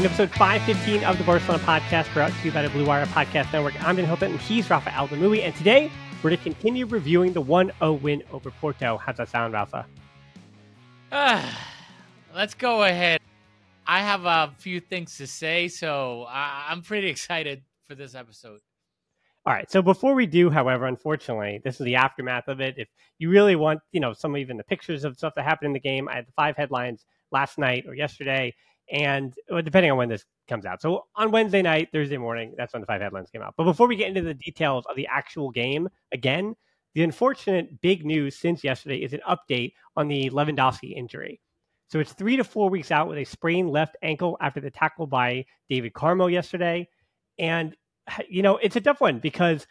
In episode 515 of the Barcelona podcast, brought to you by the Blue Wire Podcast Network, I'm Dan Hilton, and he's Rafa Aldamuy. And today, we're to continue reviewing the 1 0 win over Porto. How's that sound, Rafa? Uh, let's go ahead. I have a few things to say, so I- I'm pretty excited for this episode. All right. So before we do, however, unfortunately, this is the aftermath of it. If you really want, you know, some even the pictures of stuff that happened in the game, I had the five headlines last night or yesterday, and well, depending on when this comes out. So on Wednesday night, Thursday morning, that's when the five headlines came out. But before we get into the details of the actual game, again, the unfortunate big news since yesterday is an update on the Lewandowski injury. So it's three to four weeks out with a sprained left ankle after the tackle by David Carmo yesterday. And, you know, it's a tough one because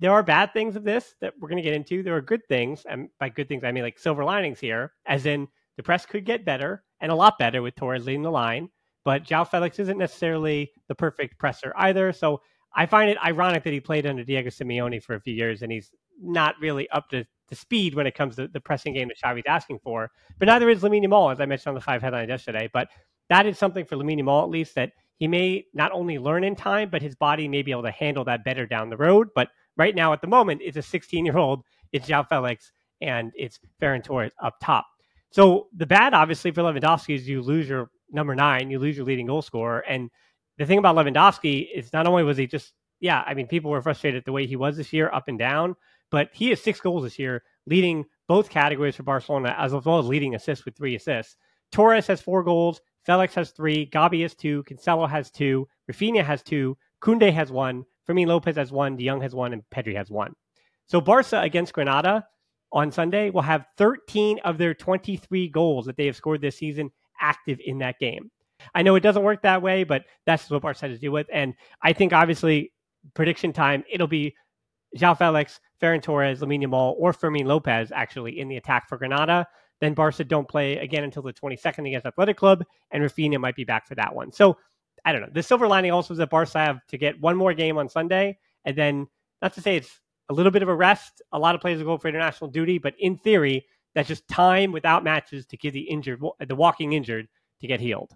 there are bad things of this that we're going to get into. There are good things. And by good things, I mean like silver linings here, as in the press could get better and a lot better with Torres leading the line. But João Felix isn't necessarily the perfect presser either. So I find it ironic that he played under Diego Simeone for a few years and he's not really up to, the speed when it comes to the pressing game that Xavi's asking for. But neither is Lamine Yamal, as I mentioned on the five headlines yesterday. But that is something for Lamine Yamal, at least, that he may not only learn in time, but his body may be able to handle that better down the road. But right now, at the moment, it's a 16 year old, it's João Felix, and it's Ferran Torres up top. So the bad, obviously, for Lewandowski is you lose your number nine, you lose your leading goal scorer. And the thing about Lewandowski is not only was he just, yeah, I mean, people were frustrated the way he was this year, up and down, but he has six goals this year, leading both categories for Barcelona, as well as leading assists with three assists. Torres has four goals, Felix has three, Gavi has two, Cancelo has two, Rafinha has two, Koundé has one, Fermin Lopez has one, De Jong has one, and Pedri has one. So Barca against Granada on Sunday will have 13 of their 23 goals that they have scored this season active in that game. I know it doesn't work that way, but that's what Barca to deal with. And I think obviously prediction time, it'll be João Felix, Ferran Torres, Lamine Yamal, or Fermin Lopez actually in the attack for Granada. Then Barca don't play again until the 22nd against Athletic Club, and Rafinha might be back for that one. So I don't know. The silver lining also is that Barca have to get one more game on Sunday, and then not to say it's a little bit of a rest. A lot of players will go for international duty, but in theory, that's just time without matches to give the injured, the walking injured, to get healed.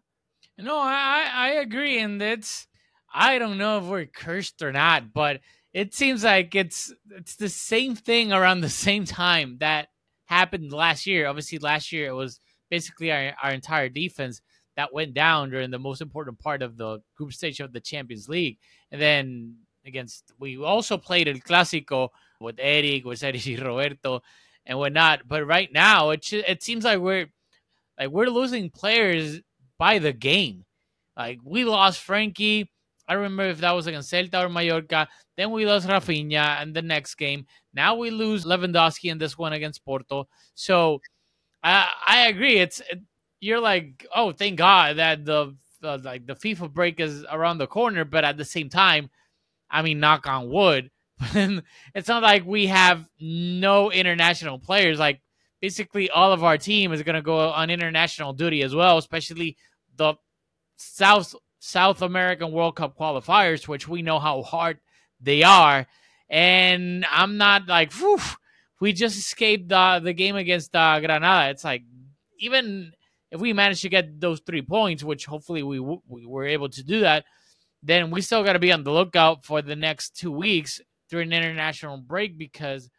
No, I I agree, and it's I don't know if we're cursed or not, but it seems like it's it's the same thing around the same time that happened last year. Obviously, last year it was basically our, our entire defense that went down during the most important part of the group stage of the Champions League, and then against we also played El Clásico with Eric, with Sergi Roberto, and whatnot. But right now, it it seems like we're like we're losing players by the game. Like we lost Frenkie. I remember if that was against Celta or Mallorca. Then we lost Rafinha in the next game. Now we lose Lewandowski in this one against Porto. So I I agree. It's it, you're like, oh, thank God that the uh, like the FIFA break is around the corner. But at the same time, I mean, knock on wood. it's not like we have no international players. Like basically all of our team is going to go on international duty as well, especially the South South American World Cup qualifiers, which we know how hard they are. And I'm not like, whew, we just escaped the the game against uh, Granada. It's like even if we manage to get those three points, which hopefully we we were able to do that, then we still got to be on the lookout for the next two weeks through an international break because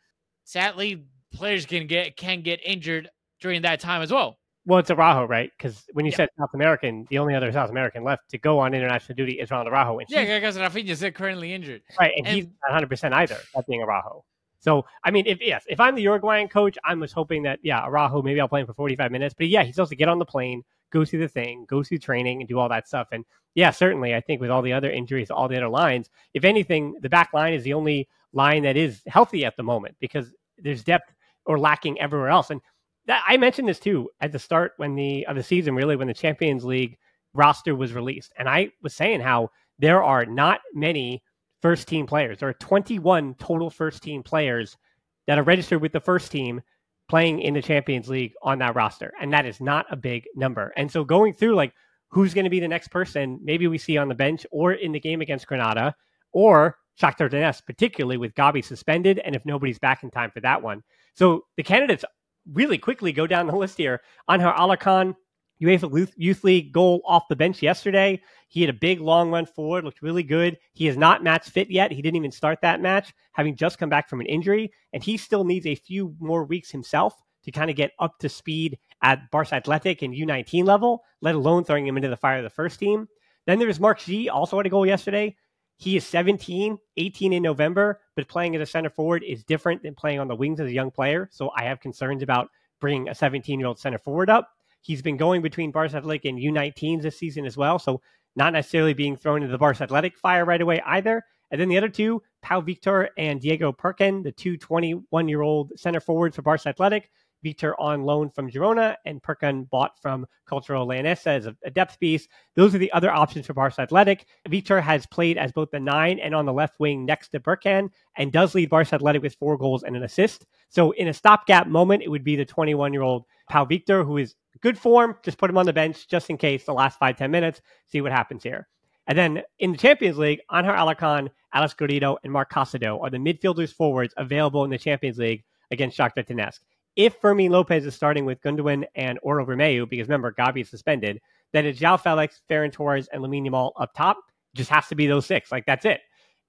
sadly players can get can get injured during that time as well. Well, it's Araujo, right? Because when you yeah. said South American, the only other South American left to go on international duty is Ronald Araujo. And yeah, because Rafinha is currently injured. Right, and, and he's not 100 percent either. That being Araujo. So, I mean, if yes, if I'm the Uruguayan coach, I'm just hoping that yeah, Araujo maybe I'll play him for 45 minutes. But yeah, he's supposed to get on the plane, go through the thing, go through training, and do all that stuff. And yeah, certainly, I think with all the other injuries, all the other lines, if anything, the back line is the only line that is healthy at the moment because there's depth or lacking everywhere else. And that, I mentioned this too at the start when the of the season, really when the Champions League roster was released, and I was saying how there are not many first team players. There are 21 total first team players that are registered with the first team playing in the Champions League on that roster. And that is not a big number. And so going through like who's going to be the next person maybe we see on the bench or in the game against Granada or Shakhtar Donetsk, particularly with Gavi suspended and if nobody's back in time for that one. So the candidates really quickly go down the list here. Angel Alarcon, UEFA Youth League goal off the bench yesterday. He had a big long run forward, looked really good. He is not match fit yet. He didn't even start that match, having just come back from an injury, and he still needs a few more weeks himself to kind of get up to speed at Barca Athletic and U19 level, let alone throwing him into the fire of the first team. Then there's Marc Guiu, also had a goal yesterday. He is 17, 18 in November, but playing as a center forward is different than playing on the wings as a young player. So I have concerns about bringing a 17 year old center forward up. He's been going between Barca Athletic and U19s this season as well. So not necessarily being thrown into the Barca Athletic fire right away either. And then the other two, Pau Victor and Diego Perkin, the two 21 year old center forwards for Barca Athletic. Victor on loan from Girona and Perkin bought from Cultural Leonesa as a, a, depth piece. Those are the other options for Barca Athletic. Victor has played as both the nine and on the left wing next to Perkin and does lead Barca Athletic with four goals and an assist. So in a stopgap moment, it would be the 21 year old Pau Victor, who is good form. Just put him on the bench just in case the last five, 10 minutes, see what happens here. And then in the Champions League, Angel Alarcon, Alex Garrido, and Mark Casado are the midfielders forwards available in the Champions League against Shakhtar Donetsk. If Fermin Lopez is starting with Gundogan and Oriol Romeu, because remember, Gavi is suspended, then it's João Felix, Ferran Torres, and Lamine Yamal up top. Just has to be those six. Like, that's it.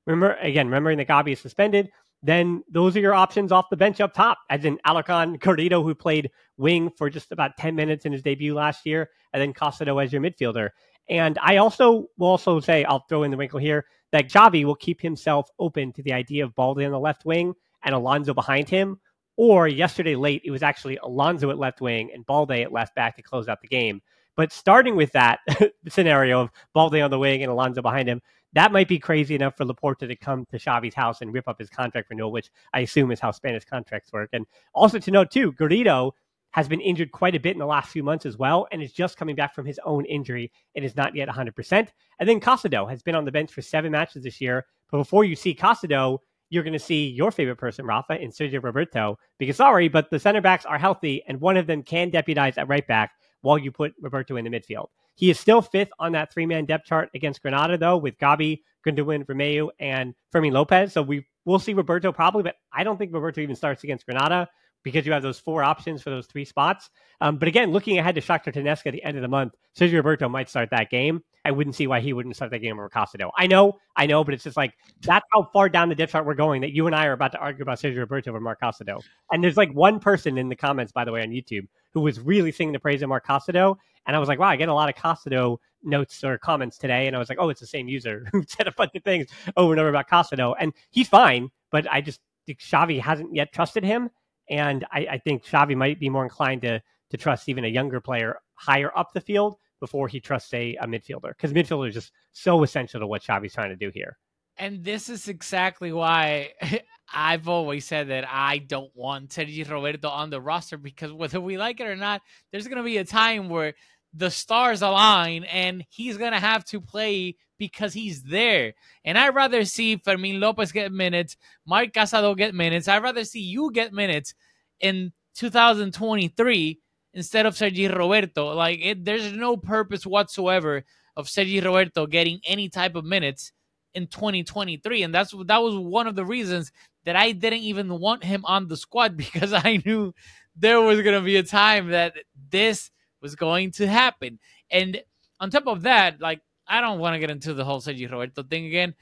Remember, again, remembering that Gavi is suspended, then those are your options off the bench up top, as in Alarcon Garrido, who played wing for just about 10 minutes in his debut last year, and then Casado as your midfielder. And I also will also say, I'll throw in the wrinkle here, that Xavi will keep himself open to the idea of Balde on the left wing and Alonso behind him. Or yesterday late, it was actually Alonso at left wing and Balde at left back to close out the game. But starting with that scenario of Balde on the wing and Alonso behind him, that might be crazy enough for Laporta to come to Xavi's house and rip up his contract renewal, which I assume is how Spanish contracts work. And also to note too, Garrido has been injured quite a bit in the last few months as well, and is just coming back from his own injury and is not yet 100%. And then Casado has been on the bench for seven matches this year. But before you see Casado, you're going to see your favorite person, Rafa, in Sergio Roberto. Because sorry, but the center backs are healthy, and one of them can deputize at right back while you put Roberto in the midfield. He is still fifth on that three man depth chart against Granada, though, with Gavi, Gundogan, Romeu, and Fermin Lopez. So we will see Roberto probably, but I don't think Roberto even starts against Granada because you have those four options for those three spots. Um, but again, looking ahead to Shakhtar Donetsk at the end of the month, Sergio Roberto might start that game. I wouldn't see why he wouldn't start that game over Casado. I know, I know, but it's just like that's how far down the depth chart we're going that you and I are about to argue about Sergio Roberto over Mark Casado. And there's like one person in the comments, by the way, on YouTube who was really singing the praise of Mark Casado. And I was like, wow, I get a lot of Casado notes or comments today. And I was like, oh, it's the same user who said a bunch of things over and over about Casado. And he's fine, but I just think Xavi hasn't yet trusted him. And I, I think Xavi might be more inclined to to trust even a younger player higher up the field before he trusts a, a midfielder because midfielder is just so essential to what Xavi's trying to do here. And this is exactly why I've always said that I don't want Sergi Roberto on the roster because whether we like it or not, there's going to be a time where the stars align and he's going to have to play because he's there. And I'd rather see Fermin Lopez get minutes, Mark Casado get minutes. I'd rather see you get minutes in 2023 instead of Sergi Roberto. Like, it, there's no purpose whatsoever of Sergi Roberto getting any type of minutes in 2023 and that's that was one of the reasons that I didn't even want him on the squad because I knew there was going to be a time that this was going to happen. And on top of that, like, I don't want to get into the whole Sergi Roberto thing again,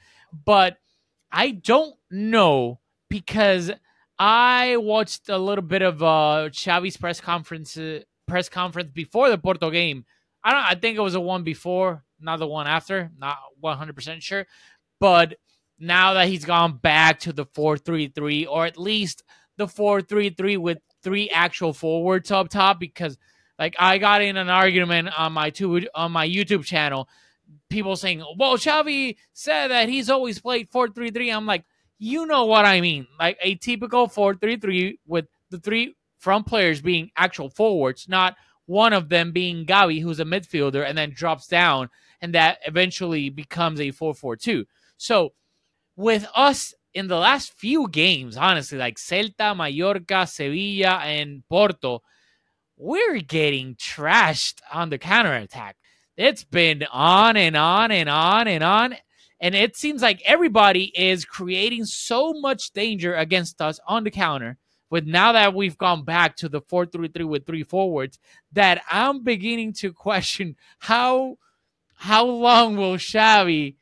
but I don't know because I watched a little bit of uh Xavi's press conference uh, press conference before the Porto game. I don't I think it was the one before, not the one after, not 100% sure. But now that he's gone back to the 4-3-3 or at least the 4-3-3 with three actual forwards up top because like I got in an argument on my two on my YouTube channel people saying, "Well, Xavi said that he's always played 4-3-3." I'm like, "You know what I mean. Like a typical 4-3-3 with the three front players being actual forwards, not one of them being Gavi who's a midfielder and then drops down and that eventually becomes a 4-4-2." So, with us in the last few games, honestly, like Celta, Mallorca, Sevilla, and Porto, we're getting trashed on the counterattack. It's been on and on and on and on. And it seems like everybody is creating so much danger against us on the counter. But now that we've gone back to the 4 3 3 with three forwards, that I'm beginning to question how how long will Xavi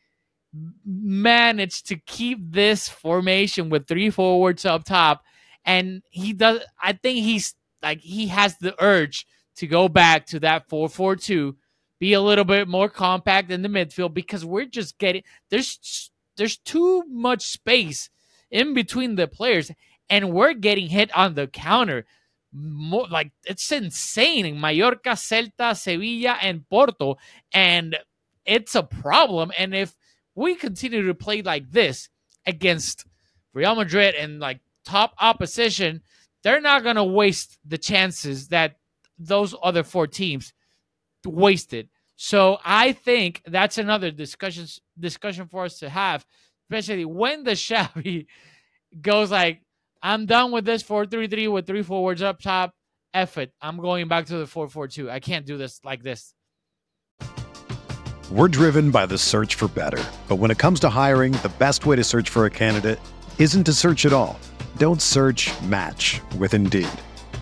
manage to keep this formation with three forwards up top? And he does I think he's like he has the urge to go back to that 4 4 2 be a little bit more compact in the midfield because we're just getting there's there's too much space in between the players and we're getting hit on the counter. More like it's insane in Mallorca, Celta, Sevilla and Porto and it's a problem. And if we continue to play like this against Real Madrid and like top opposition they're not going to waste the chances that those other four teams wasted so I think that's another discussion discussion for us to have, especially when the Xavi goes like, I'm done with this 4-3-3 with three forwards up top. F it. I'm going back to the 4-4-2. I can't do this like this. We're driven by the search for better. But when it comes to hiring, the best way to search for a candidate isn't to search at all. Don't search match with Indeed.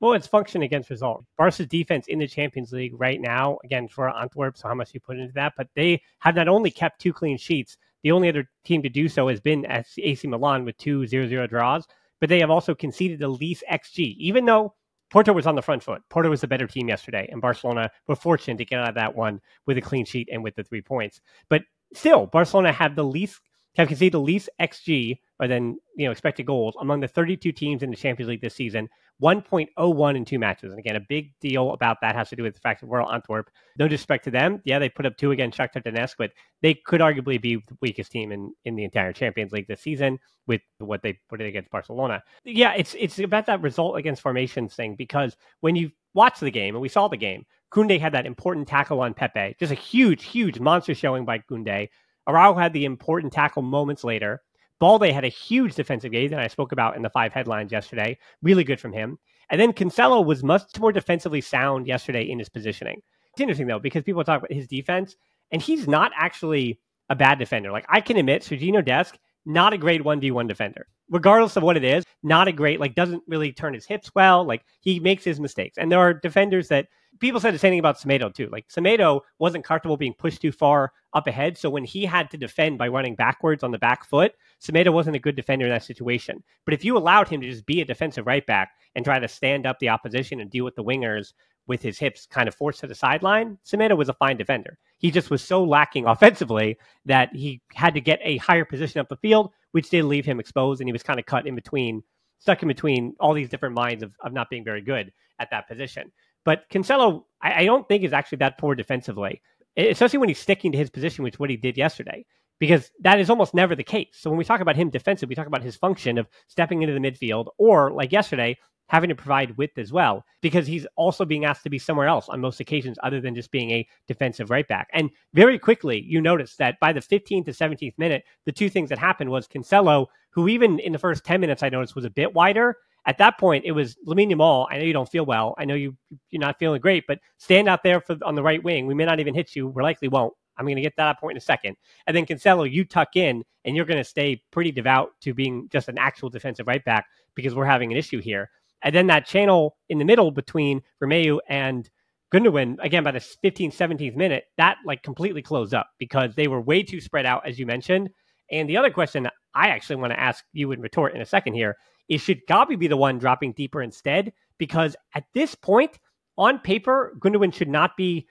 Well, it's function against result. Barca's defense in the Champions League right now, again, for Antwerp, so how much you put into that, but they have not only kept two clean sheets, the only other team to do so has been AC Milan with two 0-0 draws, but they have also conceded the least XG, even though Porto was on the front foot. Porto was the better team yesterday, and Barcelona were fortunate to get out of that one with a clean sheet and with the three points. But still, Barcelona have the least have conceded the least XG or then you know expected goals among the 32 teams in the Champions League this season. 1.01 in two matches. And again, a big deal about that has to do with the fact that Royal Antwerp, no disrespect to them. Yeah, they put up two against Shakhtar Donetsk, but they could arguably be the weakest team in, in the entire Champions League this season with what they put it against Barcelona. Yeah, it's it's about that result against formations thing because when you watch the game, and we saw the game, Koundé had that important tackle on Pepe. Just a huge, huge monster showing by Koundé. Araujo had the important tackle moments later. Balde had a huge defensive game that I spoke about in the five headlines yesterday. Really good from him. And then Cancelo was much more defensively sound yesterday in his positioning. It's interesting though, because people talk about his defense, and he's not actually a bad defender. Like I can admit, Sergiño Dest, not a great 1v1 defender. Regardless of what it is, not a great, like doesn't really turn his hips well. Like he makes his mistakes. And there are defenders that people said the same thing about Semedo too. Like Semedo wasn't comfortable being pushed too far up ahead. So when he had to defend by running backwards on the back foot, Semedo wasn't a good defender in that situation. But if you allowed him to just be a defensive right back and try to stand up the opposition and deal with the wingers with his hips kind of forced to the sideline, Semedo was a fine defender. He just was so lacking offensively that he had to get a higher position up the field, which did leave him exposed, and he was kind of cut in between, stuck in between all these different minds of, of not being very good at that position. But Cancelo, I, I don't think is actually that poor defensively, especially when he's sticking to his position, which is what he did yesterday because that is almost never the case. So when we talk about him defensive, we talk about his function of stepping into the midfield or like yesterday, having to provide width as well, because he's also being asked to be somewhere else on most occasions other than just being a defensive right back. And very quickly, you notice that by the 15th to 17th minute, the two things that happened was Cancelo, who even in the first 10 minutes I noticed was a bit wider. At that point, it was Lamine Yamal. I know you don't feel well. I know you you're not feeling great, but stand out there for on the right wing. We may not even hit you. We likely won't. I'm going to get that point in a second. And then Cancelo, you tuck in, and you're going to stay pretty devout to being just an actual defensive right back because we're having an issue here. And then that channel in the middle between Romeu and Gundogan, again, by the 15th, 17th minute, that like completely closed up because they were way too spread out, as you mentioned. And the other question I actually want to ask you and retort in a second here is should Gavi be the one dropping deeper instead? Because at this point, on paper, Gundogan should not be,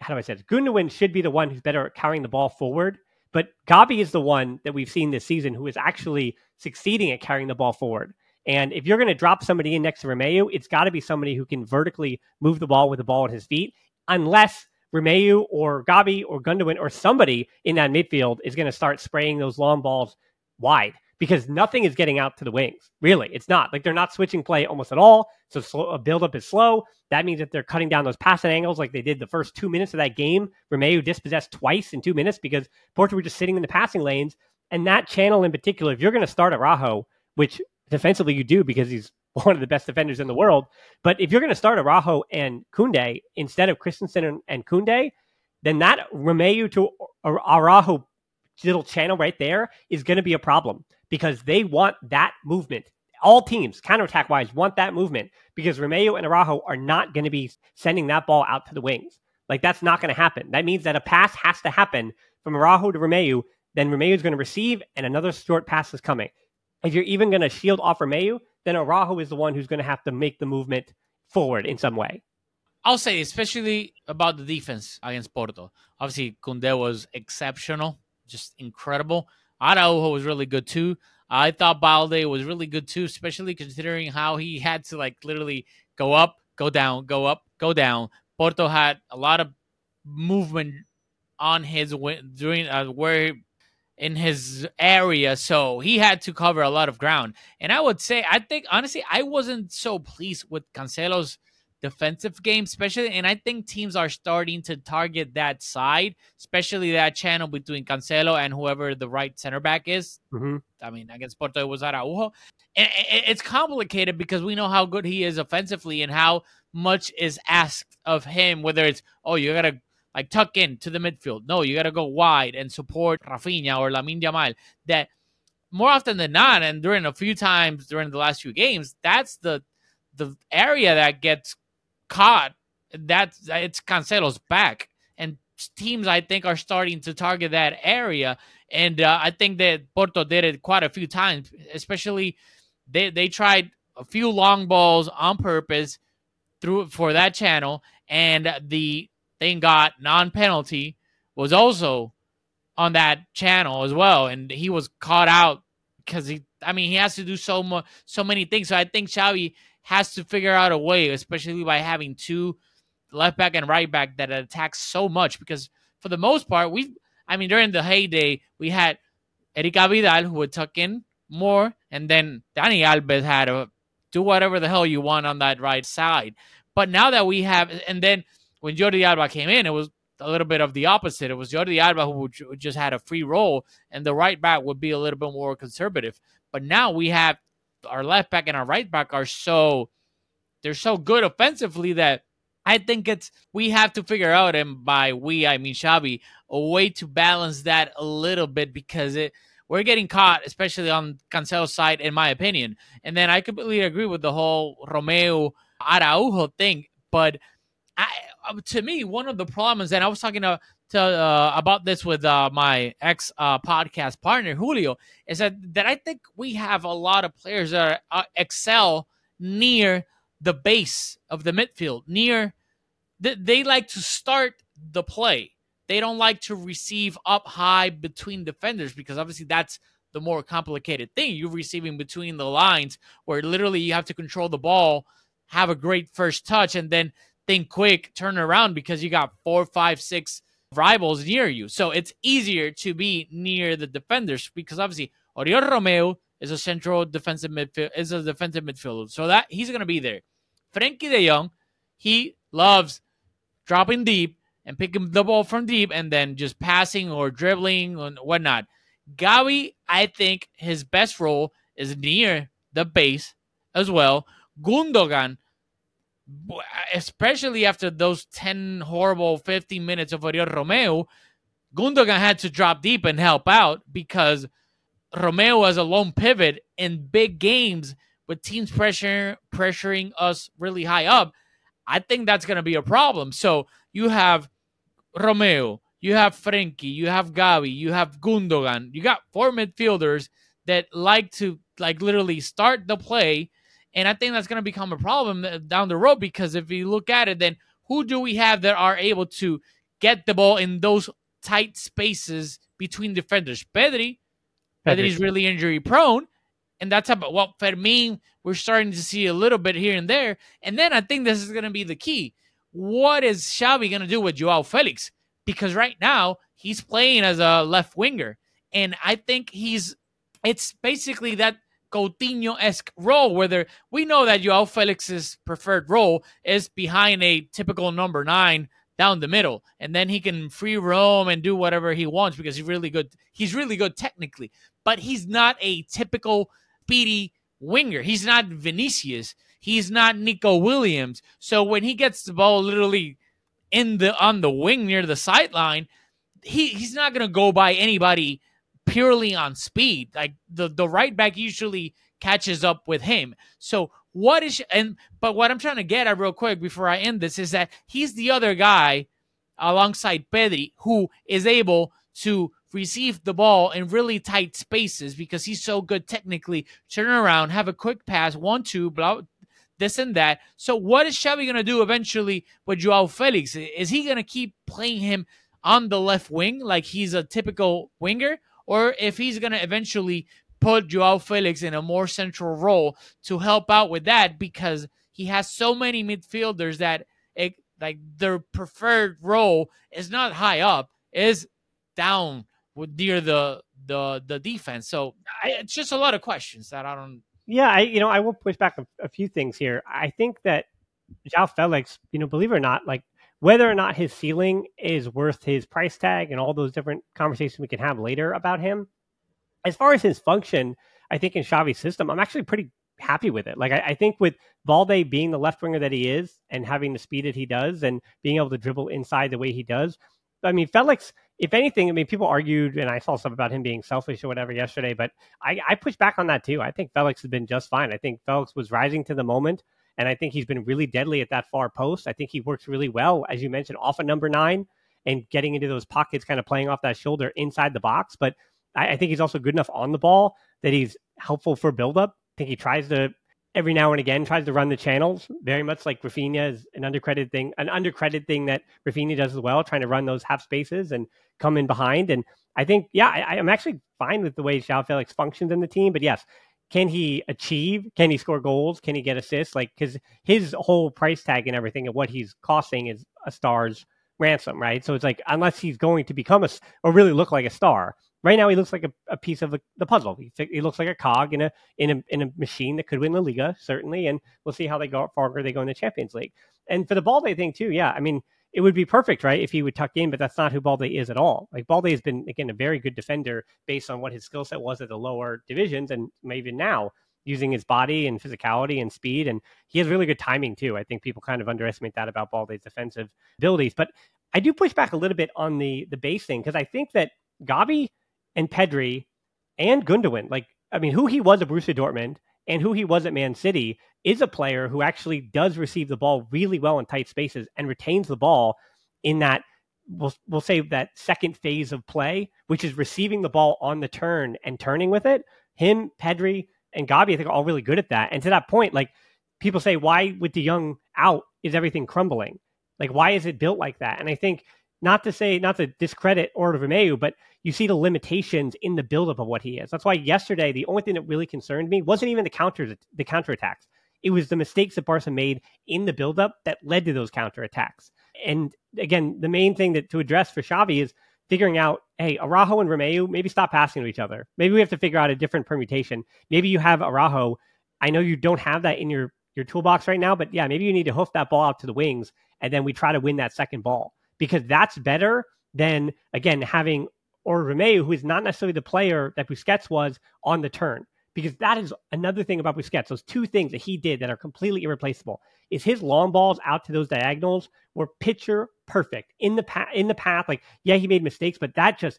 how do I say this? Gundogan should be the one who's better at carrying the ball forward. But Gavi is the one that we've seen this season who is actually succeeding at carrying the ball forward. And if you're going to drop somebody in next to Romeu, it's got to be somebody who can vertically move the ball with the ball at his feet, unless Romeu or Gavi or Gundogan or somebody in that midfield is going to start spraying those long balls wide because nothing is getting out to the wings. Really, it's not like they're not switching play almost at all. So slow, a uh, buildup is slow. That means that they're cutting down those passing angles like they did the first two minutes of that game. Romeu dispossessed twice in two minutes because Porto were just sitting in the passing lanes. And that channel in particular, if you're going to start Araujo, which defensively you do because he's one of the best defenders in the world. But if you're going to start Araujo and Koundé instead of Christensen and, and Koundé, then that Romeu to Araujo little channel right there is going to be a problem because they want that movement. All teams, counterattack wise, want that movement because Romeu and Araujo are not going to be sending that ball out to the wings. Like that's not going to happen. That means that a pass has to happen from Araujo to Romeu. Then Romeu is going to receive, and another short pass is coming if you're even going to shield off Romeu, then Araujo is the one who's going to have to make the movement forward in some way. I'll say, especially about the defense against Porto. Obviously, Koundé was exceptional, just incredible. Araujo was really good too. I thought Balde was really good too, especially considering how he had to like literally go up, go down, go up, go down. Porto had a lot of movement on his during uh, where in his area, so he had to cover a lot of ground. And I would say, I think honestly, I wasn't so pleased with Cancelo's defensive game, especially. And I think teams are starting to target that side, especially that channel between Cancelo and whoever the right center back is. Mm-hmm. I mean, against Porto, it was Araujo. And it's complicated because we know how good he is offensively and how much is asked of him, whether it's, oh, you got to like tuck in to the midfield. No, you got to go wide and support Rafinha or Lamine Yamal. That more often than not, and during a few times during the last few games, that's the the area that gets caught. That's it's Cancelo's back, and teams I think are starting to target that area. And uh, I think that Porto did it quite a few times, especially they they tried a few long balls on purpose through for that channel, and the thing got non penalty was also on that channel as well, and he was caught out because he. I mean, he has to do so much, so many things. So I think Xavi has to figure out a way, especially by having two left back and right back that attack so much. Because for the most part, we, I mean, during the heyday, we had Eric Abidal who would tuck in more, and then Dani Alves had to do whatever the hell you want on that right side. But now that we have, and then when Jordi Alba came in, it was a little bit of the opposite. It was Jordi Alba who just had a free role, and the right back would be a little bit more conservative. But now we have our left back and our right back are so they're so good offensively that I think it's we have to figure out, and by we I mean Xavi, a way to balance that a little bit because it we're getting caught, especially on Cancelo's side, in my opinion. And then I completely agree with the whole Romeu Araujo thing, but I, uh, to me, one of the problems, and I was talking to, to uh, about this with uh, my ex uh, podcast partner Julio, is that that I think we have a lot of players that are, uh, excel near the base of the midfield, near th- they like to start the play. They don't like to receive up high between defenders because obviously that's the more complicated thing. You're receiving between the lines where literally you have to control the ball, have a great first touch, and then think quick, turn around because you got four, five, six rivals near you. So it's easier to be near the defenders because obviously Oriol Romeu is a central defensive midfield is a defensive midfielder. So that he's gonna be there. Frenkie de Jong, he loves dropping deep and picking the ball from deep and then just passing or dribbling and whatnot. Gavi, I think his best role is near the base as well. Gundogan, especially after those 10 horrible 15 minutes of Oriol Romeu, Gundogan had to drop deep and help out because Romeu was a lone pivot in big games with teams pressure pressuring us really high up. I think that's going to be a problem. So you have Romeu, you have Frenkie, you have Gavi, you have Gundogan. You got four midfielders that like to like literally start the play, and I think that's going to become a problem uh, down the road because if you look at it, then who do we have that are able to get the ball in those tight spaces between defenders? Pedri, Pedri's really injury prone. And that's how, well, Fermin, we're starting to see a little bit here and there. And then I think this is going to be the key. What is Xavi going to do with Joao Felix? Because right now he's playing as a left winger. And I think he's, it's basically that Coutinho esque role where we know that Joao Felix's preferred role is behind a typical number nine down the middle, and then he can free roam and do whatever he wants because he's really good. He's really good technically, but he's not a typical speedy winger. He's not Vinicius. He's not Nico Williams. So when he gets the ball literally in the on the wing near the sideline, he he's not gonna go by anybody purely on speed. Like the the right back usually catches up with him. So what is and but what I'm trying to get at real quick before I end this is that he's the other guy alongside Pedri who is able to receive the ball in really tight spaces because he's so good technically. Turn around, have a quick pass, one, two, blah, this and that. So what is Xavi going to do eventually with Joao Felix? Is he going to keep playing him on the left wing like he's a typical winger? Or if he's going to eventually put Joao Felix in a more central role to help out with that because he has so many midfielders that it, like their preferred role is not high up, is down near the the the defense. So I, it's just a lot of questions that I don't. Yeah, I you know I will push back a, a few things here. I think that Joao Felix, you know, believe it or not, like whether or not his ceiling is worth his price tag and all those different conversations we can have later about him. As far as his function, I think in Xavi's system, I'm actually pretty happy with it. Like I, I, think with Balde being the left winger that he is and having the speed that he does and being able to dribble inside the way he does, I mean Felix if anything, I mean, people argued, and I saw stuff about him being selfish or whatever yesterday, but I, I push back on that too. I think Felix has been just fine. I think Felix was rising to the moment, and I think he's been really deadly at that far post. I think he works really well, as you mentioned, off a of number nine and getting into those pockets, kind of playing off that shoulder inside the box. But I, I think he's also good enough on the ball that he's helpful for buildup. I think he tries to every now and again tries to run the channels, very much like Raphinha is an undercredited thing, an undercredited thing that Raphinha does as well, trying to run those half spaces and come in behind. And I think, yeah, I, am actually fine with the way Joao Felix functions in the team. But yes, can he achieve? Can he score goals? Can he get assists? Like, because his whole price tag and everything and what he's costing is a star's ransom, right? So it's like, unless he's going to become a, or really look like a star, Right now, he looks like a, a piece of the, the puzzle. He, he, looks like a cog in a in a in a machine that could win the Liga, certainly. And we'll see how they go far they go in the Champions League. And for the Balde thing too, yeah. I mean, it would be perfect, right, if he would tuck in, but that's not who Balde is at all. Like Balde has been again a very good defender based on what his skill set was at the lower divisions, and maybe now using his body and physicality and speed, and he has really good timing too. I think people kind of underestimate that about Balde's defensive abilities, but I do push back a little bit on the the base thing because I think that Gavi and Pedri and Gundogan, like I mean, who he was at Borussia Dortmund and who he was at Man City is a player who actually does receive the ball really well in tight spaces and retains the ball in that we'll we'll say that second phase of play, which is receiving the ball on the turn and turning with it. Him, Pedri, and Gavi, I think are all really good at that. And to that point, like people say, why with De Jong out is everything crumbling? Like why is it built like that? And I think not to say not to discredit Oriol Romeu, but you see the limitations in the buildup of what he is. That's why yesterday the only thing that really concerned me wasn't even the counters, the counterattacks. It was the mistakes that Barca made in the buildup that led to those counterattacks. And again, the main thing that to address for Xavi is figuring out, hey, Araujo and Romeu, maybe stop passing to each other. Maybe we have to figure out a different permutation. Maybe you have Araujo. I know you don't have that in your your toolbox right now, but yeah, maybe you need to hoof that ball out to the wings, and then we try to win that second ball because that's better than again having or Romeu, who is not necessarily the player that Busquets was on the turn. Because that is another thing about Busquets. Those two things that he did that are completely irreplaceable is his long balls out to those diagonals were picture perfect in the path. In the path, like yeah, he made mistakes, but that just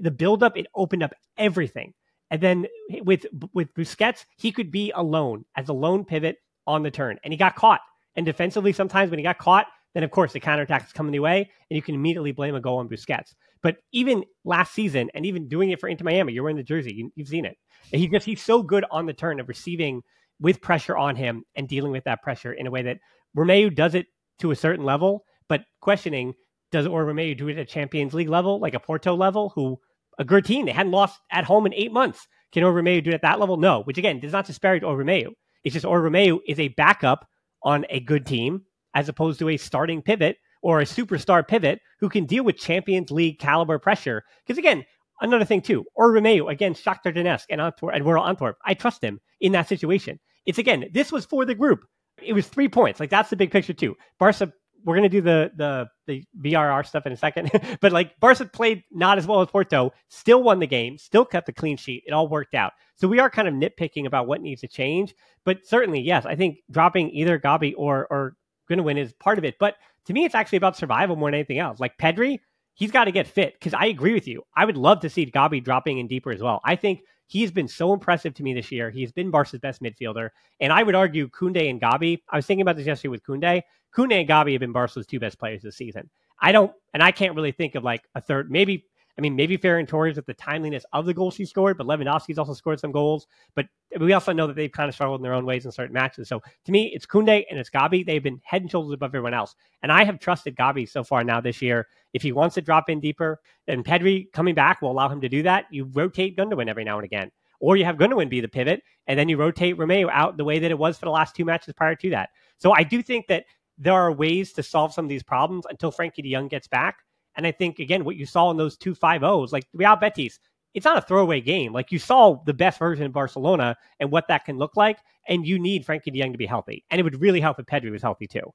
the buildup it opened up everything. And then with with Busquets, he could be alone as a lone pivot on the turn, and he got caught. And defensively, sometimes when he got caught, then of course the counterattack is coming the way, and you can immediately blame a goal on Busquets. But even last season, and even doing it for Inter Miami, you're wearing the jersey, you, have seen it. He just he's so good on the turn of receiving with pressure on him and dealing with that pressure in a way that Romeu does it to a certain level, but questioning does or Romeu do it at Champions League level, like a Porto level, who a good team they hadn't lost at home in eight months. Can Romeu do it at that level? No, which again does not disparage Romeu. It's just Romeu is a backup on a good team as opposed to a starting pivot or a superstar pivot who can deal with Champions League caliber pressure. Because again, another thing too, or Romeu against Shakhtar Donetsk and Antwerp and Royal Antwerp. I trust him in that situation. It's again, this was for the group. It was three points. Like that's the big picture too. Barca, we're gonna do the the the VAR stuff in a second, but like Barca played not as well as Porto, still won the game, still kept a clean sheet. It all worked out. So we are kind of nitpicking about what needs to change, but certainly yes, I think dropping either Gavi or or Gundogan is part of it. But to me, it's actually about survival more than anything else. Like Pedri, he's got to get fit because I agree with you. I would love to see Gavi dropping in deeper as well. I think he's been so impressive to me this year. He's been Barca's best midfielder. And I would argue Koundé and Gavi, I was thinking about this yesterday with Koundé. Koundé and Gavi have been Barca's two best players this season. I don't, and I can't really think of like a third, maybe I mean, maybe Ferran Torres with the timeliness of the goals he scored, but Lewandowski's also scored some goals. But we also know that they've kind of struggled in their own ways in certain matches. So to me, it's Koundé and it's Gavi. They've been head and shoulders above everyone else. And I have trusted Gavi so far now this year. If he wants to drop in deeper, and Pedri coming back will allow him to do that. You rotate Gundogan every now and again. Or you have Gundogan be the pivot, and then you rotate Romeu out the way that it was for the last two matches prior to that. So I do think that there are ways to solve some of these problems until Frenkie de Jong gets back. And I think again, what you saw in those two five O's, like Real Betis, it's not a throwaway game. Like you saw the best version of Barcelona and what that can look like, and you need Frenkie De Jong to be healthy, and it would really help if Pedri was healthy too.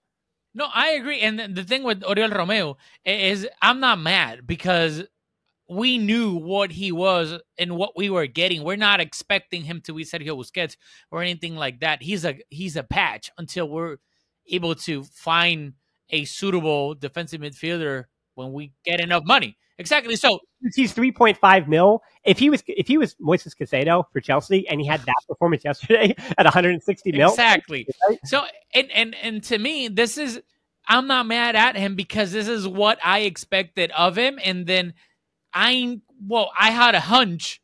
No, I agree. And the thing with Oriol Romeu is, I'm not mad because we knew what he was and what we were getting. We're not expecting him to be Sergio Busquets or anything like that. He's a he's a patch until we're able to find a suitable defensive midfielder when we get enough money. Exactly. So he's three point five mil. If he was if he was Moises Caicedo for Chelsea and he had that performance yesterday at 160 mil. Exactly. So and and and to me, this is I'm not mad at him because this is what I expected of him. And then I well, I had a hunch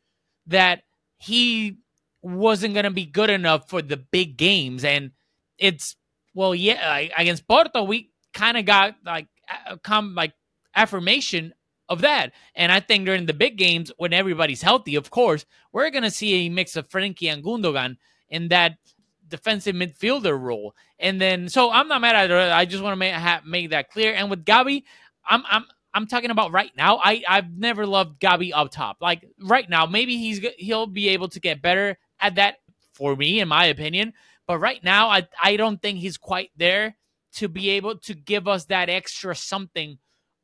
that he wasn't gonna be good enough for the big games. And it's well, yeah, against Porto, we kind of got like come like affirmation of that. And I think during the big games, when everybody's healthy, of course, we're going to see a mix of Frenkie and Gundogan in that defensive midfielder role. And then, so I'm not mad at it. I just want to make, ha- make that clear. And with Gavi, I'm, I'm, I'm talking about right now. I, I've never loved Gavi up top. Like right now, maybe he's he'll be able to get better at that for me, in my opinion. But right now, I I don't think he's quite there to be able to give us that extra something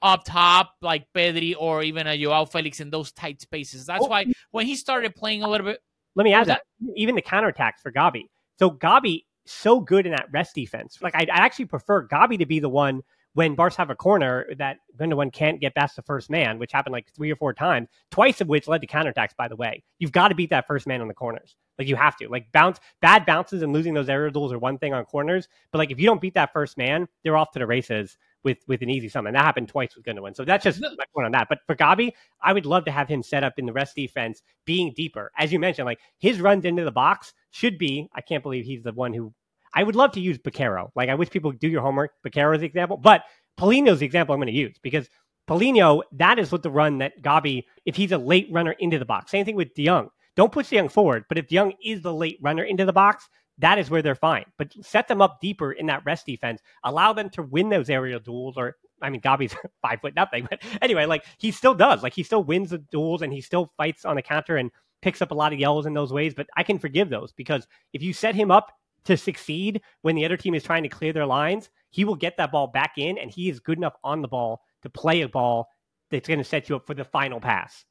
up top, like Pedri or even a Joao Felix in those tight spaces. That's Oh. why when he started playing a little bit, Let me add was that. Even the counterattacks for Gavi. So Gavi so good in that rest defense. Like I, I actually prefer Gavi to be the one when Barca have a corner that Gundogan can't get past the first man, which happened like three or four times, twice of which led to counterattacks, by the way. You've got to beat that first man on the corners. Like you have to. Like bounce bad bounces and losing those aerial duels are one thing on corners. But like if you don't beat that first man, they're off to the races with with an easy sum. And that happened twice with Gundogan. So that's just my point on that. But for Gavi, I would love to have him set up in the rest defense, being deeper. As you mentioned, like his runs into the box should be. I can't believe he's the one who. I would love to use Bacaro. Like I wish people would do your homework. Bacaro's the example, but Paulinho's the example I'm going to use because Polino, that is what the run that Gavi, if he's a late runner into the box. Same thing with De Jong. Don't push De Jong forward, but if De Jong is the late runner into the box, that is where they're fine. But set them up deeper in that rest defense. Allow them to win those aerial duels. Or I mean, Gavi's five foot nothing, but anyway, like he still does. Like he still wins the duels and he still fights on the counter and picks up a lot of yellows in those ways. But I can forgive those because if you set him up to succeed when the other team is trying to clear their lines, he will get that ball back in, and he is good enough on the ball to play a ball that's going to set you up for the final pass.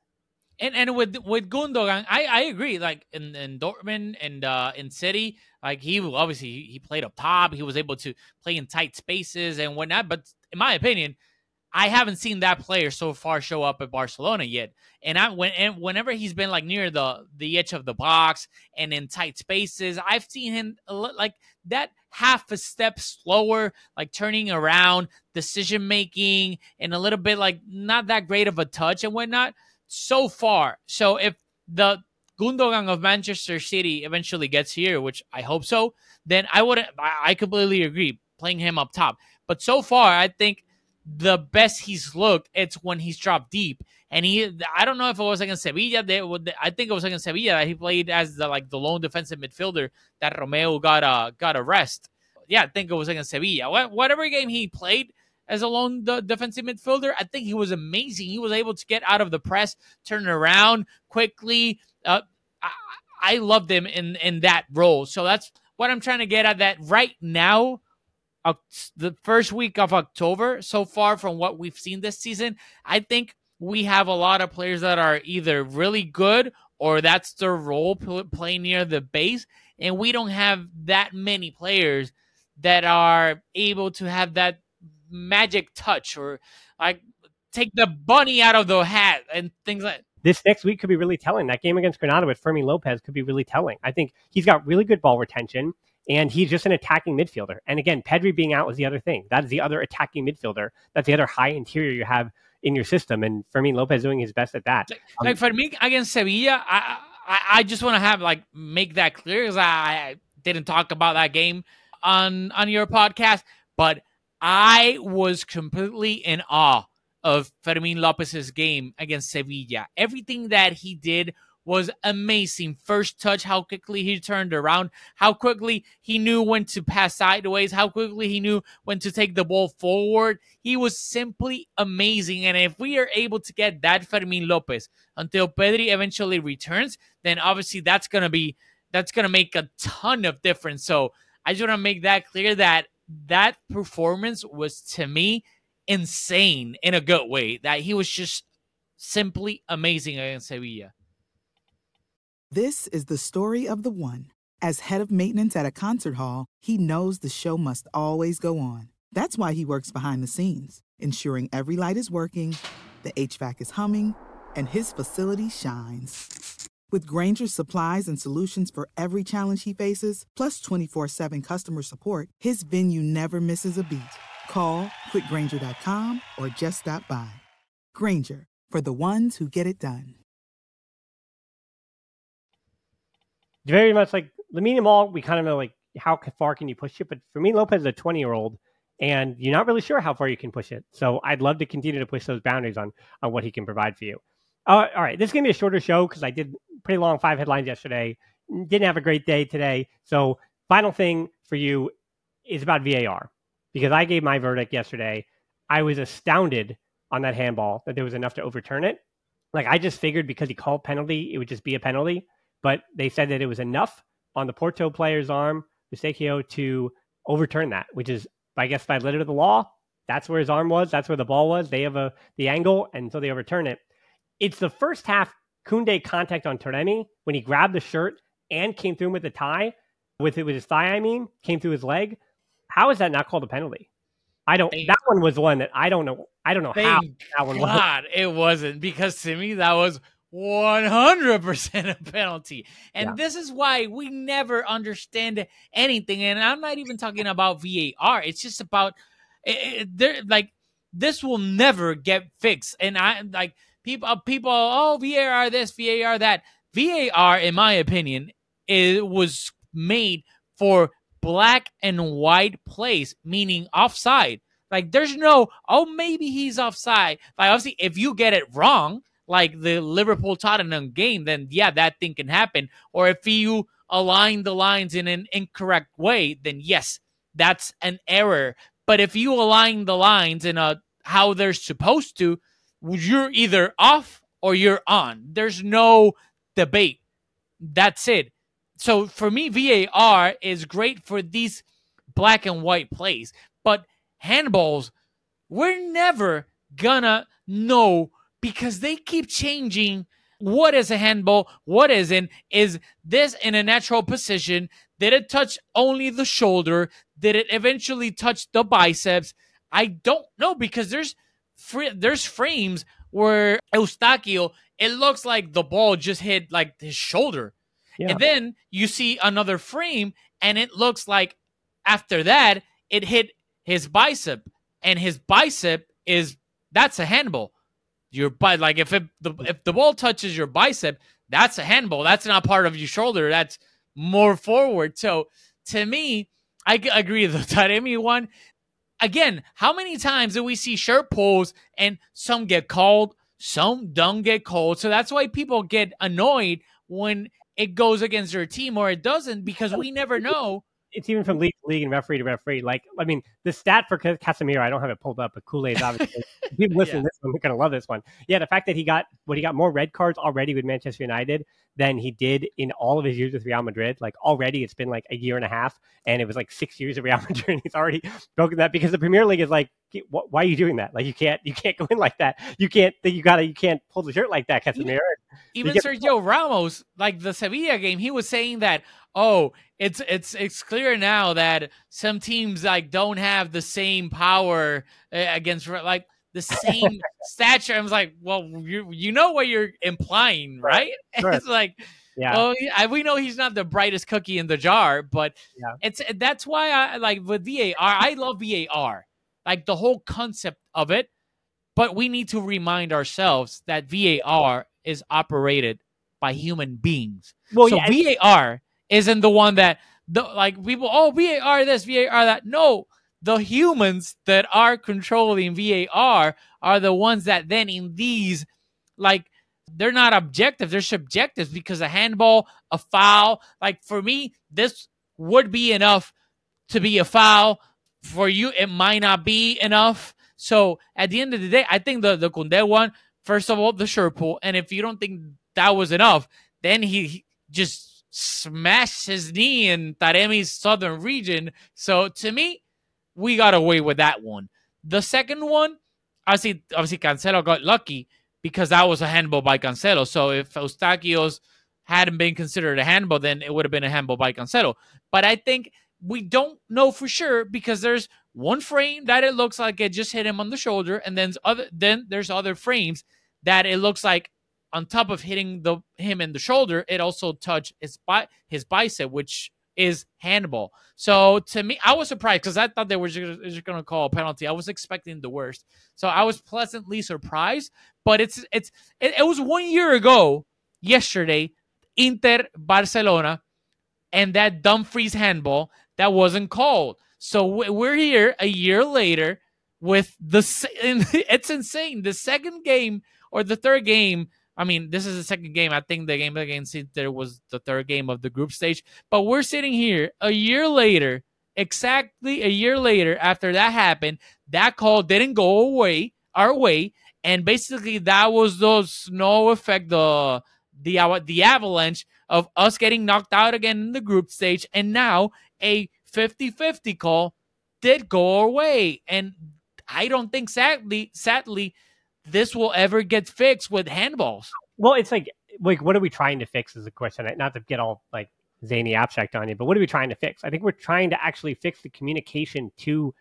and and with with Gundogan, I I agree. Like in in Dortmund and uh, in City, like he obviously he- played up top. He was able to play in tight spaces and whatnot. But in my opinion, I haven't seen that player so far show up at Barcelona yet. And I when and whenever he's been like near the the edge of the box and in tight spaces, I've seen him like that half a step slower, like turning around, decision making, and a little bit like not that great of a touch and whatnot so far. So if the Gundogan of Manchester City eventually gets here, which I hope so, then I would I completely agree playing him up top. But so far, I think the best he's looked it's when he's dropped deep. And he, I don't know if it was against Sevilla. They, I think it was against Sevilla that he played as the like the lone defensive midfielder that Romeu got a got a rest. Yeah, I think it was against Sevilla. Whatever game he played as a lone de- defensive midfielder, I think he was amazing. He was able to get out of the press, turn around quickly. Uh, I, I loved him in in that role. So that's what I'm trying to get at. That right now, Oct- the first week of October, so far from what we've seen this season, I think we have a lot of players that are either really good or that's their role pl- playing near the base, and we don't have that many players that are able to have that magic touch or like take the bunny out of the hat and things like this next week could be really telling. That game against Granada with Fermin Lopez could be really telling. I think he's got really good ball retention and he's just an attacking midfielder. And again, Pedri being out was the other thing. That is the other attacking midfielder. That's the other high interior you have in your system. And Fermin Lopez doing his best at that. Um, like for me against Sevilla, I I, I just want to have like make that clear because I, I didn't talk about that game on on your podcast, but I was completely in awe of Fermin Lopez's game against Sevilla. Everything that he did was amazing. First touch, how quickly he turned around, how quickly he knew when to pass sideways, how quickly he knew when to take the ball forward. He was simply amazing. And if we are able to get that Fermin Lopez until Pedri eventually returns, then obviously that's gonna be that's gonna make a ton of difference. So I just want to make that clear that that performance was to me insane in a good way. That he was just simply amazing against Sevilla. This is the story of the one. As head of maintenance at a concert hall, he knows the show must always go on. That's why he works behind the scenes, ensuring every light is working, the HVAC is humming, and his facility shines. With Grainger's supplies and solutions for every challenge he faces, plus 24 7 customer support, his venue never misses a beat. Call quickgrainger.com or just stop by. Grainger, for the ones who get it done. very much like Lamine Yamal, we kind of know like how far can you push it, but for me, Lopez is a 20 year old, and you're not really sure how far you can push it. So I'd love to continue to push those boundaries on on what he can provide for you. Uh, all right, this is gonna be a shorter show because I did pretty long five headlines yesterday. Didn't have a great day today. So final thing for you is about VAR because I gave my verdict yesterday. I was astounded on that handball that there was enough to overturn it. Like I just figured because he called penalty, it would just be a penalty but they said that it was enough on the Porto player's arm, Eustáquio, to overturn that, which is I guess by letter of the law, that's where his arm was. That's where the ball was. They have a the angle, and so they overturn it. It's the first half Koundé contact on Taremi when he grabbed the shirt and came through with the tie, with it with his thigh. I mean, came through his leg. How is that not called a penalty? I don't. Thank that one was one that I don't know. I don't know how that one God, was. it wasn't because to me that was 100% a penalty. And yeah. this is why we never understand anything. And I'm not even talking about VAR. It's just about eh, eh, eh, it, it, like this will never get fixed. And I like people uh, people oh VAR this, VAR that. VAR in my opinion it was made for black and white plays, meaning offside. Like there's no, oh, maybe he's offside. Like obviously, if you get it wrong, like the Liverpool Tottenham game, then yeah, that thing can happen. Or if you align the lines in an incorrect way, then yes, that's an error. But if you align the lines in a how they're supposed to, you're either off or you're on. There's no debate. That's it so for me, VAR is great for these black and white plays, but handballs, we're never gonna know because they keep changing what is a handball, what isn't. Is this in a natural position? Did it touch only the shoulder? Did it eventually touch the biceps? I don't know because there's fr- there's frames where Eustáquio, it looks like the ball just hit like his shoulder. Yeah. And then you see another frame, and it looks like after that, it hit his bicep, and his bicep is that's a handball. Your but like if it, the if the ball touches your bicep, that's a handball. That's not part of your shoulder. That's more forward. So to me, I agree. The Taremi one, again, how many times do we see shirt pulls and some get called, some don't get called? So that's why people get annoyed when it goes against their team or it doesn't because we never know. It's even from league to league and referee to referee. Like, I mean, the stat for Casemiro, I don't have it pulled up, but Kool Aid's obviously. people listening yeah. to this one, they're going to love this one. Yeah, the fact that he got what he got more red cards already with Manchester United than he did in all of his years with Real Madrid. Like, already it's been like a year and a half, and it was like six years of Real Madrid. And he's already broken that because the Premier League is like, why are you doing that? Like, you can't, you can't go in like that. You can't, you gotta, you can't pull the shirt like that, Casemiro. Even Sergio Ramos, like the Sevilla game, he was saying that, oh, it's it's it's clear now that some teams like don't have the same power uh, against like the same stature. I was like, well, you you know what you're implying, right? Sure. it's like, yeah, well, I, we know he's not the brightest cookie in the jar, but yeah. it's that's why I like with VAR. I love VAR, like the whole concept of it. But we need to remind ourselves that VAR is operated by human beings. Well, so yeah, VAR isn't the one that the like people. Oh, VAR this, VAR that. No, the humans that are controlling VAR are the ones that then in these like they're not objective, they're subjective because a handball, a foul, like for me, this would be enough to be a foul. For you, it might not be enough. So at the end of the day, I think the the Koundé one First of all, the shirt pull. And if you don't think that was enough, then he, he just smashed his knee in Taremi's southern region. So to me, we got away with that one. The second one, obviously, obviously Cancelo got lucky because that was a handball by Cancelo. So if Eustáquio's hadn't been considered a handball, then it would have been a handball by Cancelo. But I think we don't know for sure because there's one frame that it looks like it just hit him on the shoulder, and then other then there's other frames that it looks like on top of hitting the him in the shoulder, it also touched his bi- his bicep, which is handball. So to me, I was surprised because I thought they were just, just going to call a penalty. I was expecting the worst, so I was pleasantly surprised. But it's it's it, it was one year ago yesterday, Inter Barcelona, and that Dumfries handball that wasn't called. So we're here a year later with the it's insane. The second game or the third game. I mean, this is the second game. I think the game against Inter was the third game of the group stage. But we're sitting here a year later, exactly a year later after that happened. That call didn't go away our way, and basically that was the snow effect, the the the avalanche of us getting knocked out again in the group stage, and now a 50-50 call did go away. and I don't think sadly, sadly, this will ever get fixed with handballs. Well, it's like like what are we trying to fix is the question. Not to get all like zany abstract on you, but what are we trying to fix? I think we're trying to actually fix the communication to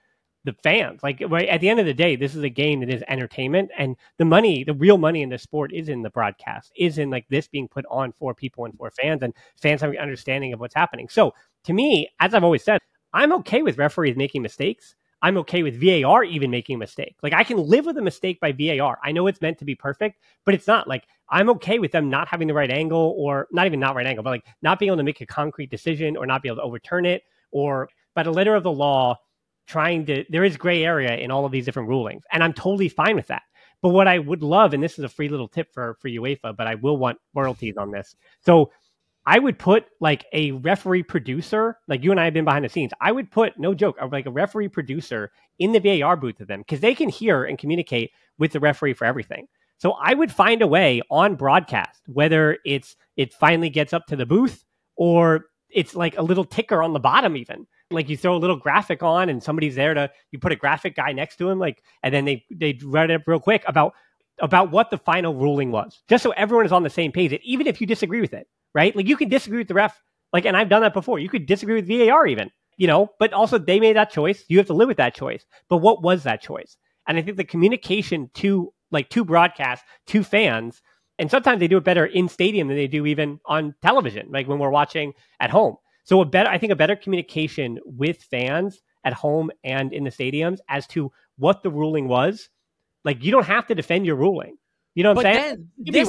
the fans. Like right at the end of the day, this is a game that is entertainment, and the money, the real money in the sport, is in the broadcast, is in like this being put on for people and for fans, and fans having an understanding of what's happening. So to me, as I've always said, I'm okay with referees making mistakes. I'm okay with VAR even making a mistake. Like I can live with a mistake by VAR. I know it's meant to be perfect, but it's not. Like I'm okay with them not having the right angle or not even not right angle, but like not being able to make a concrete decision or not be able to overturn it or by the letter of the law trying to there is gray area in all of these different rulings. And I'm totally fine with that. But what I would love, and this is a free little tip for for UEFA, but I will want royalties on this. So I would put like a referee producer, like you and I have been behind the scenes. I would put no joke, like a referee producer in the VAR booth with them because they can hear and communicate with the referee for everything. So I would find a way on broadcast, whether it's it finally gets up to the booth or it's like a little ticker on the bottom, even like you throw a little graphic on and somebody's there to you put a graphic guy next to him, like and then they they write it up real quick about about what the final ruling was, just so everyone is on the same page. And even if you disagree with it, right? Like you can disagree with the ref, like, and I've done that before. You could disagree with VAR even, you know, but also they made that choice. You have to live with that choice. But what was that choice? And I think the communication to like to broadcast to fans, and sometimes they do it better in stadium than they do even on television, like when we're watching at home. So a better, I think, a better communication with fans at home and in the stadiums as to what the ruling was. Like you don't have to defend your ruling. You know what I'm saying? This,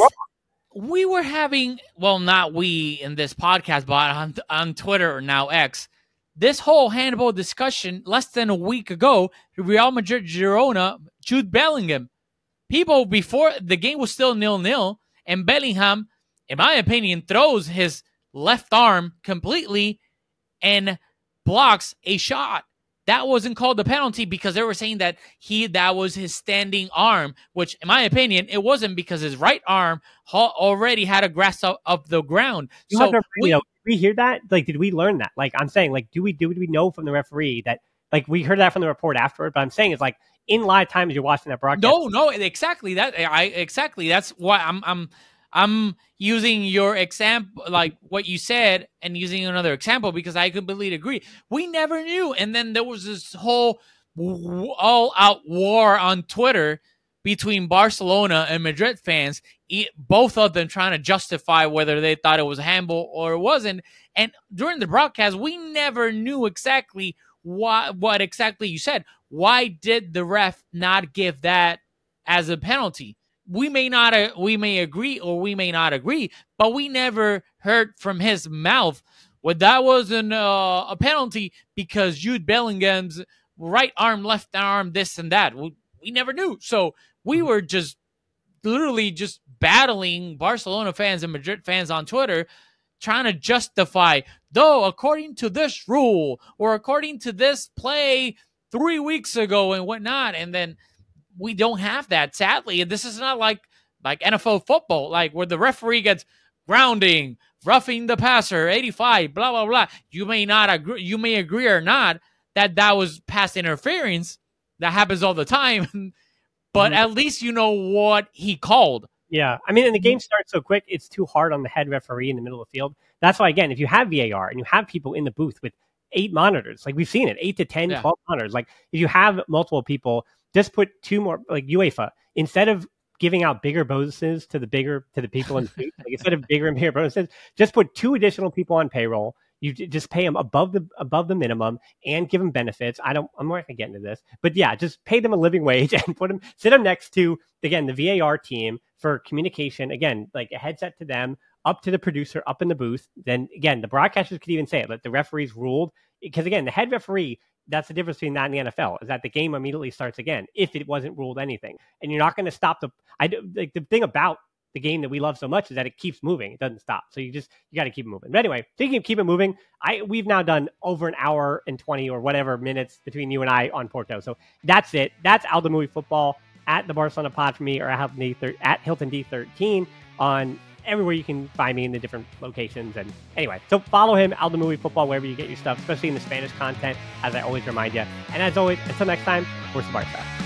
we were having, well, not we in this podcast, but on on Twitter or now X, this whole handball discussion less than a week ago. Real Madrid, Girona, Jude Bellingham. People before the game was still nil nil, and Bellingham, in my opinion, throws his left arm completely and blocks a shot. That wasn't called a penalty because they were saying that he that was his standing arm, which in my opinion it wasn't because his right arm already had a grasp of, of the ground. You so we, you know, we hear that? Like, did we learn that? Like, I'm saying, like, do we do we know from the referee that like we heard that from the report afterward? But I'm saying it's like in live time as you're watching that broadcast. No, no, exactly that. I exactly that's why I'm I'm I'm using your example, like what you said, and using another example because I completely agree. We never knew. And then there was this whole all out war on Twitter between Barcelona and Madrid fans, both of them trying to justify whether they thought it was a handball or it wasn't. And during the broadcast, we never knew exactly what what exactly you said. Why did the ref not give that as a penalty? We may not uh, we may agree or we may not agree, but we never heard from his mouth what that was an, uh, a penalty because Jude Bellingham's right arm, left arm, this and that. We, we never knew. So we were just literally just battling Barcelona fans and Madrid fans on Twitter trying to justify, though, according to this rule or according to this play three weeks ago and whatnot. And then we don't have that, sadly. And this is not like like NFL football, like where the referee gets grounding, roughing the passer, 85, blah blah blah. You may not agree, you may agree or not that that was pass interference. That happens all the time, but mm-hmm. at least you know what he called. Yeah, I mean, and the game starts so quick, it's too hard on the head referee in the middle of the field. That's why, again, if you have VAR and you have people in the booth with eight monitors, like we've seen it, eight to 10, yeah. 12 monitors, like if you have multiple people just put two more like UEFA instead of giving out bigger bonuses to the bigger to the people in the like instead of bigger and bigger bonuses, just put two additional people on payroll. You just pay them above the above the minimum and give them benefits. I don't. I'm not gonna get into this, but yeah, just pay them a living wage and put them sit them next to again the VAR team for communication. Again, like a headset to them, up to the producer, up in the booth. Then again, the broadcasters could even say it, but the referees ruled because again, the head referee that's the difference between that and the NFL is that the game immediately starts again if it wasn't ruled anything, and you're not going to stop the. I like the thing about the game that we love so much is that it keeps moving; it doesn't stop. So you just you got to keep it moving. But anyway, speaking of keep it moving, I we've now done over an hour and twenty or whatever minutes between you and I on Porto. So that's it. That's Aldamuy Futbol at the Barcelona Pod for me, or at Hilton D thirteen on everywhere you can find me in the different locations. And anyway, so follow him, Aldamuy Futbol, wherever you get your stuff, especially in the Spanish content, as I always remind you. And as always, until next time, we're Barca.